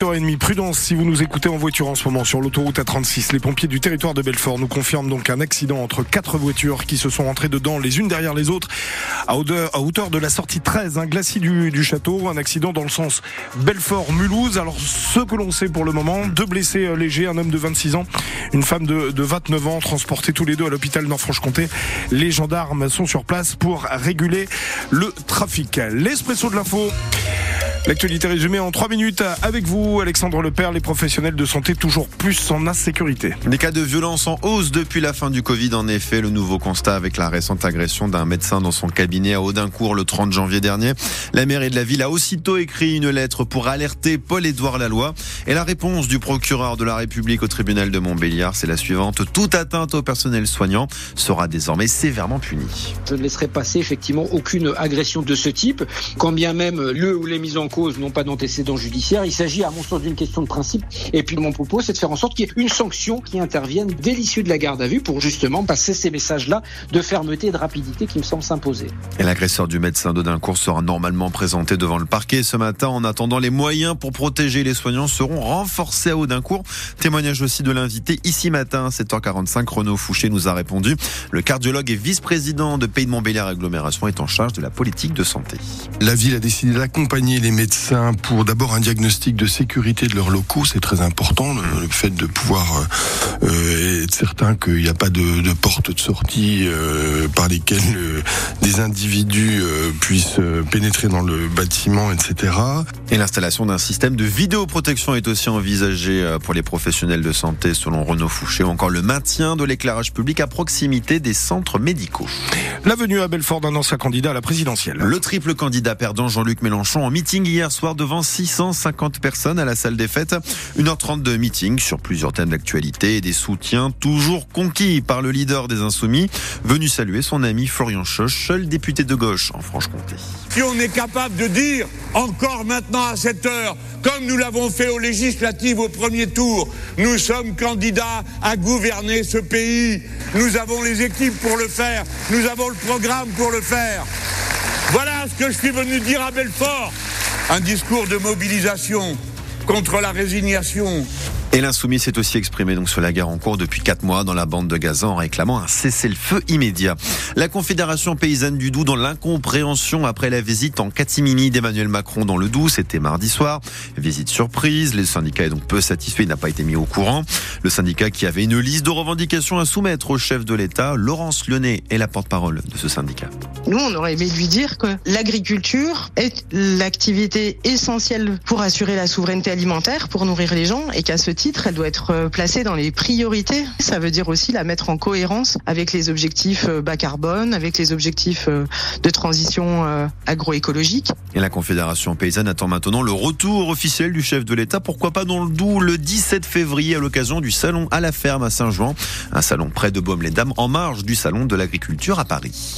h prudence si vous nous écoutez en voiture en ce moment sur l'autoroute A36. Les pompiers du territoire de Belfort nous confirment donc un accident entre quatre voitures qui se sont entrées dedans les unes derrière les autres à hauteur, de la sortie 13, un glacis du, château. Un accident dans le sens Belfort-Mulhouse. Alors ce que l'on sait pour le moment, deux blessés euh, légers, un homme de 26 ans, une femme de, de 29 ans, transportés tous les deux à l'hôpital Nord-Franche-Comté. Les gendarmes sont sur place pour réguler le trafic. L'espresso de l'info. L'actualité résumée en trois minutes avec vous, Alexandre Lepère, les professionnels de santé toujours plus en insécurité. Des cas de violence en hausse depuis la fin du Covid, en effet, le nouveau constat avec la récente agression d'un médecin dans son cabinet à Audincourt le 30 janvier dernier. La mairie de la ville a aussitôt écrit une lettre pour alerter Paul-Édouard Laloy. Et la réponse du procureur de la République au tribunal de Montbéliard, c'est la suivante. Toute atteinte au personnel soignant sera désormais sévèrement punie. Je ne laisserai passer effectivement aucune agression de ce type, quand bien même le ou les mises en cause n'ont pas d'antécédents judiciaires. Il s'agit, à mon sens, d'une question de principe. Et puis, mon propos, c'est de faire en sorte qu'il y ait une sanction qui intervienne dès l'issue de la garde à vue pour justement passer ces messages-là de fermeté et de rapidité qui me semblent s'imposer. Et l'agresseur du médecin d'Audincourt sera normalement présenté devant le parquet ce matin. En attendant, les moyens pour protéger les soignants seront renforcés à Audincourt. Témoignage aussi de l'invité ici matin, à 7h45. Renaud Fouché nous a répondu. Le cardiologue et vice-président de Pays de Montbéliard Agglomération est en charge de la politique de santé. La ville a décidé d'accompagner les médecins pour d'abord un diagnostic de sécurité de leurs locaux, c'est très important, le, fait de pouvoir euh, être certain qu'il n'y a pas de, de, porte de sortie euh, par lesquelles euh, des individus euh, puissent pénétrer dans le bâtiment, etc. Et l'installation d'un système de vidéoprotection est aussi envisagée pour les professionnels de santé, selon Renaud Fouché, ou encore le maintien de l'éclairage public à proximité des centres médicaux. La venue à Belfort d'un ancien candidat à la présidentielle. Le triple candidat perdant Jean-Luc Mélenchon en meeting hier soir devant 650 personnes à la salle des fêtes. 1h30 de meeting sur plusieurs thèmes d'actualité et des soutiens toujours conquis par le leader des Insoumis, venu saluer son ami Florian Choche, seul député de gauche en Franche-Comté. Si on est capable de dire encore maintenant à cette heure, comme nous l'avons fait aux législatives au premier tour, nous sommes candidats à gouverner ce pays. Nous avons les équipes pour le faire. Nous avons le programme pour le faire. Voilà ce que je suis venu dire à Belfort un discours de mobilisation contre la résignation, et l'insoumis s'est aussi exprimé sur la guerre en cours depuis quatre mois dans la bande de Gaza en réclamant un cessez-le-feu immédiat. La Confédération paysanne du Doubs dans l'incompréhension après la visite en catimini d'Emmanuel Macron dans le Doubs, c'était mardi soir. Visite surprise, le syndicat est donc peu satisfait, il n'a pas été mis au courant. Le syndicat qui avait une liste de revendications à soumettre au chef de l'État, Laurence Lyonnais est la porte-parole de ce syndicat. Nous, on aurait aimé lui dire que l'agriculture est l'activité essentielle pour assurer la souveraineté alimentaire, pour nourrir les gens et qu'à ce titre, elle doit être euh, placée dans les priorités. Ça veut dire aussi la mettre en cohérence avec les objectifs euh, bas carbone, avec les objectifs euh, de transition agroécologique. Et la Confédération paysanne attend maintenant le retour officiel du chef de l'État. Pourquoi pas dans le Doubs le 17 février à l'occasion du salon à la ferme à Saint-Jean, un salon près de Baume-les-Dames en marge du salon de l'agriculture à Paris.